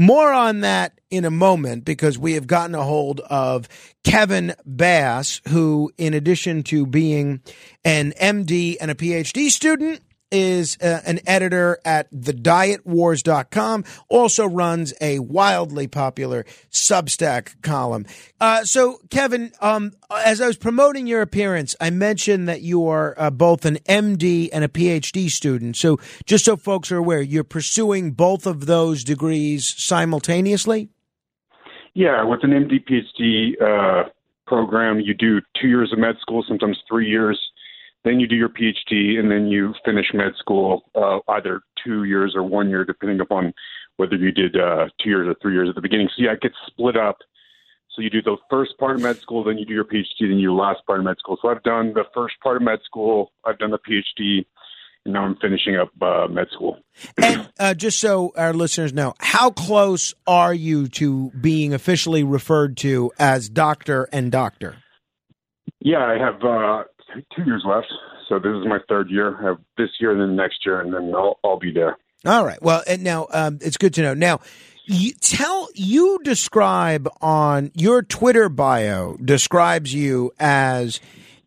More on that in a moment because we have gotten a hold of Kevin Bass, who, in addition to being an MD and a PhD student, is uh, an editor at thedietwars.com, also runs a wildly popular Substack column. Uh, so, Kevin, um, as I was promoting your appearance, I mentioned that you are uh, both an MD and a PhD student. So, just so folks are aware, you're pursuing both of those degrees simultaneously? Yeah, with an MD PhD uh, program, you do two years of med school, sometimes three years then you do your PhD, and then you finish med school, uh, either two years or one year, depending upon whether you did uh, two years or three years at the beginning. So yeah, it gets split up. So you do the first part of med school, then you do your PhD, then you do the last part of med school. So I've done the first part of med school, I've done the PhD, and now I'm finishing up uh, med school. And uh, just so our listeners know, how close are you to being officially referred to as doctor and doctor? Yeah, I have uh, two years left. So this is my third year. This year and then next year, and then I'll, I'll be there. All right. Well, and now um, it's good to know. Now, you tell you describe on your Twitter bio describes you as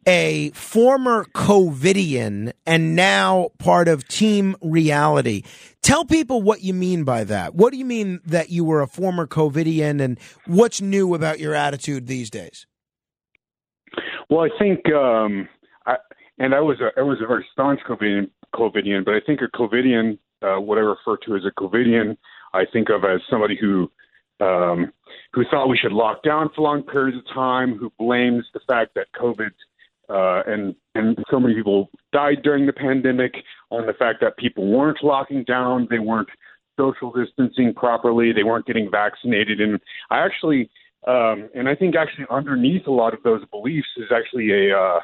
a former COVIDian and now part of Team Reality. Tell people what you mean by that. What do you mean that you were a former COVIDian, and what's new about your attitude these days? Well, I think, um, I, and I was a, I was a very staunch COVIDian, COVIDian, but I think a COVIDian, uh, what I refer to as a COVIDian, I think of as somebody who um, who thought we should lock down for long periods of time, who blames the fact that COVID uh, and and so many people died during the pandemic on the fact that people weren't locking down, they weren't social distancing properly, they weren't getting vaccinated, and I actually um, and I think actually underneath a lot of those beliefs is actually a, uh,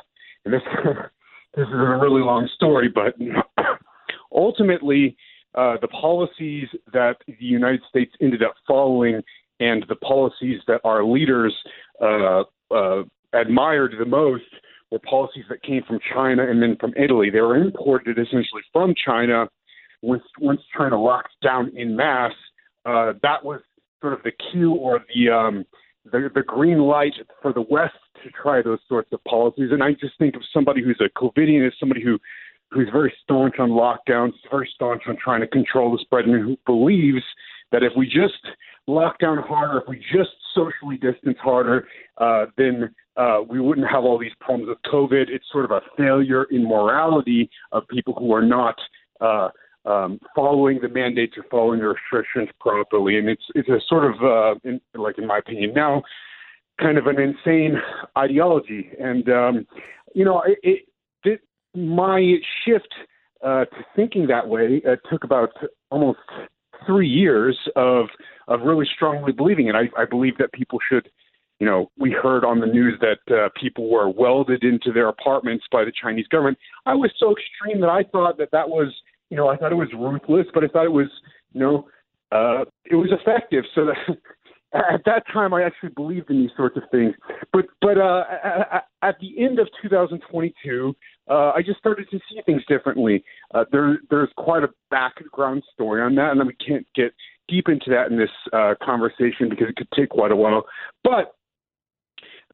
this, this is a really long story, but ultimately, uh, the policies that the United States ended up following and the policies that our leaders uh, uh, admired the most were policies that came from China and then from Italy. They were imported essentially from China. Once once China locked down in mass, uh, that was sort of the cue or the um, the, the green light for the West to try those sorts of policies. And I just think of somebody who's a COVIDian as somebody who who's very staunch on lockdowns, very staunch on trying to control the spread, and who believes that if we just lock down harder, if we just socially distance harder, uh, then uh, we wouldn't have all these problems with COVID. It's sort of a failure in morality of people who are not uh, um, following the mandates or following the restrictions properly. And it's it's a sort of uh, in, like in my opinion now, kind of an insane ideology. And um, you know, it, it, my shift uh, to thinking that way uh, took about almost three years of of really strongly believing it. I, I believe that people should. You know, we heard on the news that uh, people were welded into their apartments by the Chinese government. I was so extreme that I thought that that was you know, I thought it was ruthless, but I thought it was, you know, uh, it was effective. So that at that time, I actually believed in these sorts of things. But but uh, at, at the end of 2022, uh, I just started to see things differently. Uh, there there's quite a background story on that, and we can't get deep into that in this uh, conversation because it could take quite a while. But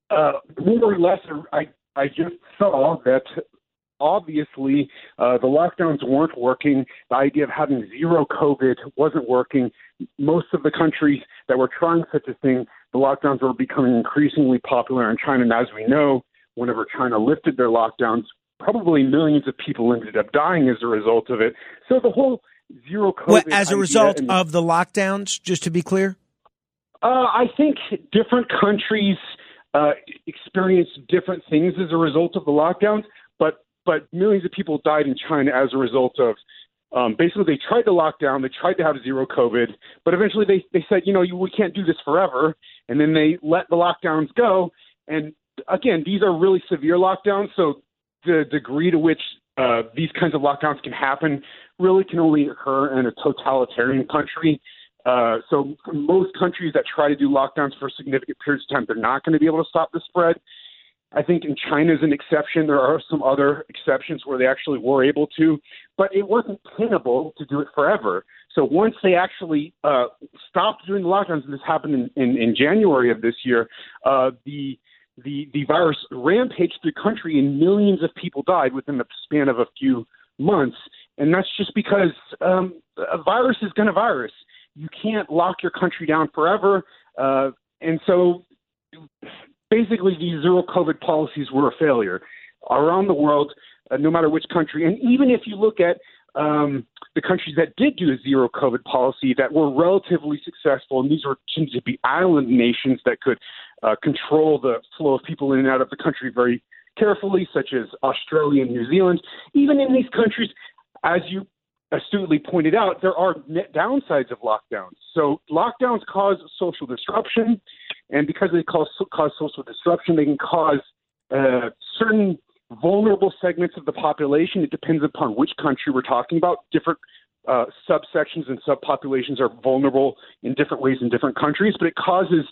uh, more or less, I I just saw that obviously uh, the lockdowns weren't working. The idea of having zero COVID wasn't working. Most of the countries that were trying such a thing, the lockdowns were becoming increasingly popular in China. And as we know, whenever China lifted their lockdowns, probably millions of people ended up dying as a result of it. So the whole zero COVID. Well, as a result and, of the lockdowns, just to be clear? Uh, I think different countries. Uh, experienced different things as a result of the lockdowns, but millions of people died in China as a result of um, basically they tried to lock down, they tried to have zero COVID, but eventually they they said, you know, you, we can't do this forever, and then they let the lockdowns go. And again, these are really severe lockdowns, so the degree to which uh, these kinds of lockdowns can happen really can only occur in a totalitarian country. Uh, so most countries that try to do lockdowns for significant periods of time, they're not going to be able to stop the spread. I think in China is an exception. There are some other exceptions where they actually were able to, but it wasn't tenable to do it forever. So once they actually uh, stopped doing the lockdowns, and this happened in, in, in January of this year, uh, the the the virus rampaged the country and millions of people died within the span of a few months. And that's just because um, a virus is going to virus. You can't lock your country down forever. Uh, and so basically these zero COVID policies were a failure around the world, uh, no matter which country. And even if you look at um, the countries that did do a zero COVID policy that were relatively successful, and these were tended to be island nations that could uh, control the flow of people in and out of the country very carefully, such as Australia and New Zealand. Even in these countries, as you astutely pointed out, there are net downsides of lockdowns. So lockdowns cause social disruption, and because they cause, cause social disruption, they can cause uh, certain vulnerable segments of the population. It depends upon which country we're talking about. Different uh, subsections and subpopulations are vulnerable in different ways in different countries, but it causes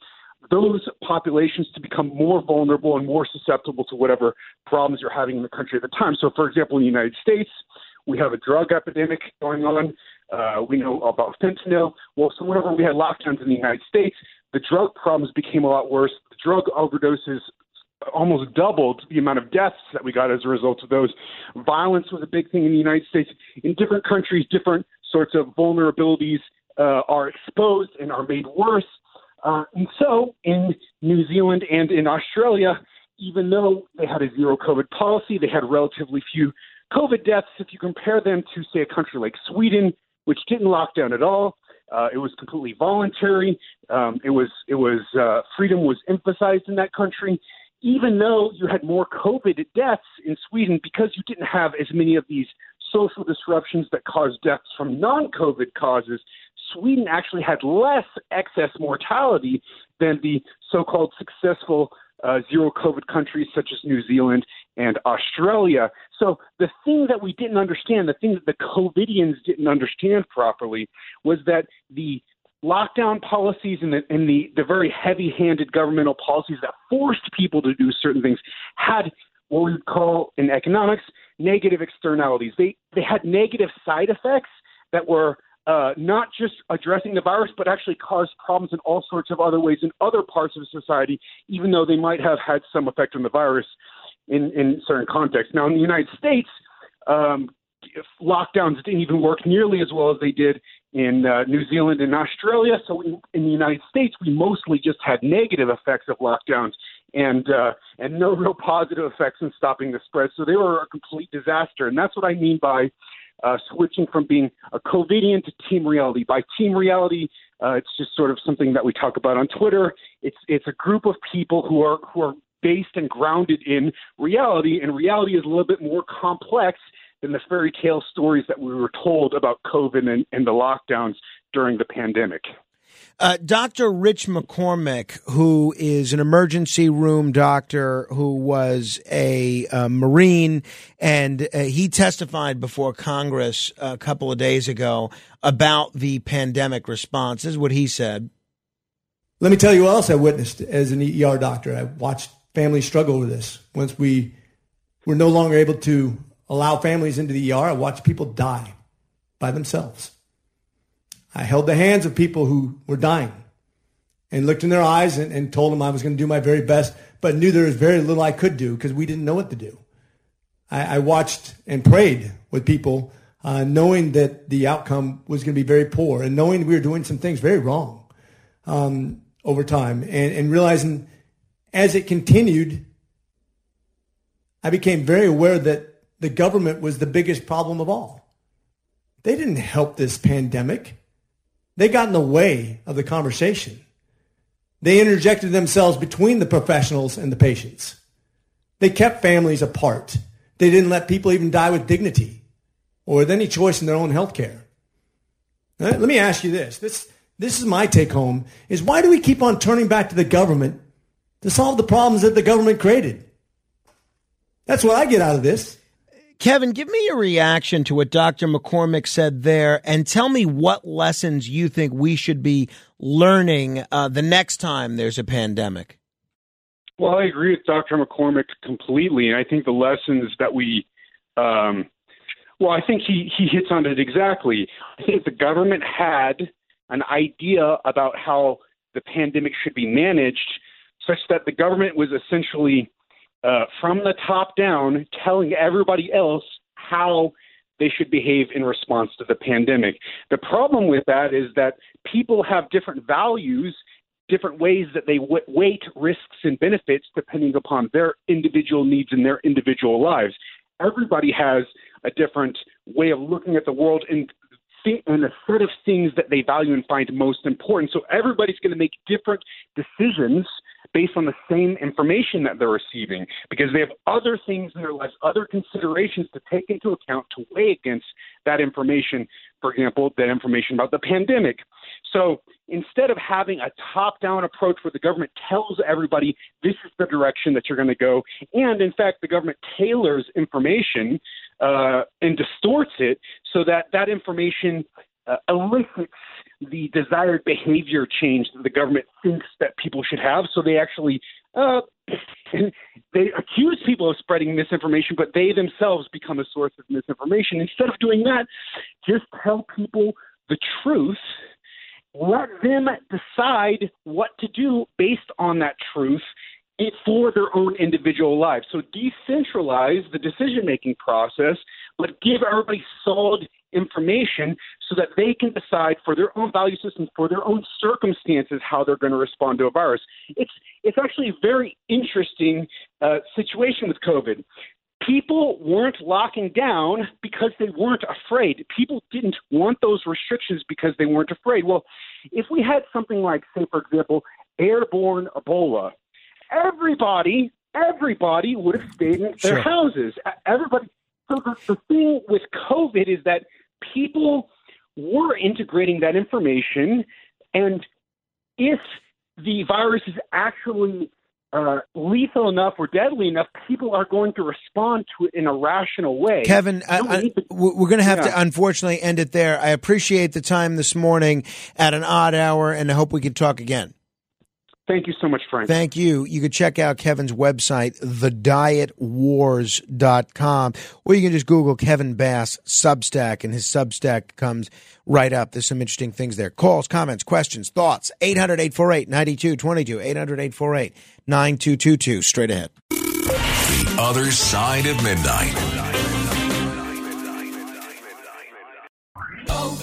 those populations to become more vulnerable and more susceptible to whatever problems you're having in the country at the time. So, for example, in the United States, we have a drug epidemic going on. Uh, we know about fentanyl. Well, so whenever we had lockdowns in the United States, the drug problems became a lot worse. The drug overdoses almost doubled the amount of deaths that we got as a result of those. Violence was a big thing in the United States. In different countries, different sorts of vulnerabilities uh, are exposed and are made worse. Uh, and so in New Zealand and in Australia, even though they had a zero COVID policy, they had relatively few COVID deaths. If you compare them to, say, a country like Sweden, which didn't lock down at all, uh, it was completely voluntary. Um, it was it was uh, freedom was emphasized in that country. Even though you had more COVID deaths in Sweden because you didn't have as many of these social disruptions that caused deaths from non-COVID causes, Sweden actually had less excess mortality than the so-called successful uh, zero COVID countries such as New Zealand and Australia. So the thing that we didn't understand, the thing that the COVIDians didn't understand properly, was that the lockdown policies and the, and the, the very heavy-handed governmental policies that forced people to do certain things had what we would call in economics negative externalities. They they had negative side effects that were uh, not just addressing the virus, but actually caused problems in all sorts of other ways in other parts of society, even though they might have had some effect on the virus in, in certain contexts. Now, in the United States, um, lockdowns didn't even work nearly as well as they did in uh, New Zealand and Australia. So in, in the United States, we mostly just had negative effects of lockdowns and uh, and no real positive effects in stopping the spread. So they were a complete disaster, and that's what I mean by uh, switching from being a COVIDian to team reality. By team reality, uh, it's just sort of something that we talk about on Twitter. It's it's a group of people who are who are based and grounded in reality, and reality is a little bit more complex than the fairy tale stories that we were told about COVID and, and the lockdowns during the pandemic. Uh, Dr. Rich McCormick, who is an emergency room doctor who was a, a Marine, and uh, he testified before Congress a couple of days ago about the pandemic response. This is what he said. Let me tell you what else I witnessed as an ER doctor. I watched families struggle with this. Once we were no longer able to allow families into the ER, I watched people die by themselves. I held the hands of people who were dying and looked in their eyes and, and told them I was going to do my very best, but knew there was very little I could do because we didn't know what to do. I, I watched and prayed with people, uh, knowing that the outcome was going to be very poor and knowing we were doing some things very wrong um, over time and, and realizing as it continued, I became very aware that the government was the biggest problem of all. They didn't help this pandemic. They got in the way of the conversation. They interjected themselves between the professionals and the patients. They kept families apart. They didn't let people even die with dignity or with any choice in their own health care. Let me ask you this. This, this is my take home is why do we keep on turning back to the government to solve the problems that the government created? That's what I get out of this. Kevin, give me your reaction to what Dr. McCormick said there and tell me what lessons you think we should be learning uh, the next time there's a pandemic. Well, I agree with Dr. McCormick completely, and I think the lessons that we, um, well, I think he he hits on it exactly. I think the government had an idea about how the pandemic should be managed, such that the government was essentially uh, from the top down telling everybody else how they should behave in response to the pandemic. The problem with that is that people have different values different ways that they weight risks and benefits depending upon their individual needs and their individual lives. Everybody has a different way of looking at the world and and a set of things that they value and find most important. So everybody's going to make different decisions based on the same information that they're receiving because they have other things in their lives, other considerations to take into account to weigh against that information. For example, that information about the pandemic. So instead of having a top down approach where the government tells everybody this is the direction that you're going to go, and in fact, the government tailors information uh, and distorts it so that that information uh, elicits the desired behavior change that the government thinks that people should have. So they actually uh, they accuse people of spreading misinformation, but they themselves become a source of misinformation. Instead of doing that, just tell people the truth. Let them decide what to do based on that truth for their own individual lives. So decentralize the decision making process, but give everybody solid information so that they can decide for their own value systems, for their own circumstances, how they're going to respond to a virus. It's it's actually a very interesting uh, situation with COVID. People weren't locking down because they weren't afraid. People didn't want those restrictions because they weren't afraid. Well, if we had something like, say, for example, airborne Ebola, everybody, everybody would have stayed in their houses. Everybody. So the, the thing with COVID is that people were integrating that information, and if the virus is actually uh, lethal enough or deadly enough, people are going to respond to it in a rational way. Kevin, I, I, we're going to have yeah. to unfortunately end it there. I appreciate the time this morning at an odd hour, and I hope we can talk again. Thank you so much, Frank. Thank you. You can check out Kevin's website, thedietwars.com, or you can just Google Kevin Bass Substack, and his Substack comes right up. There's some interesting things there. Calls, comments, questions, thoughts. 800 848 9222. 800 848 9222. Straight ahead. The other side of midnight. Oh,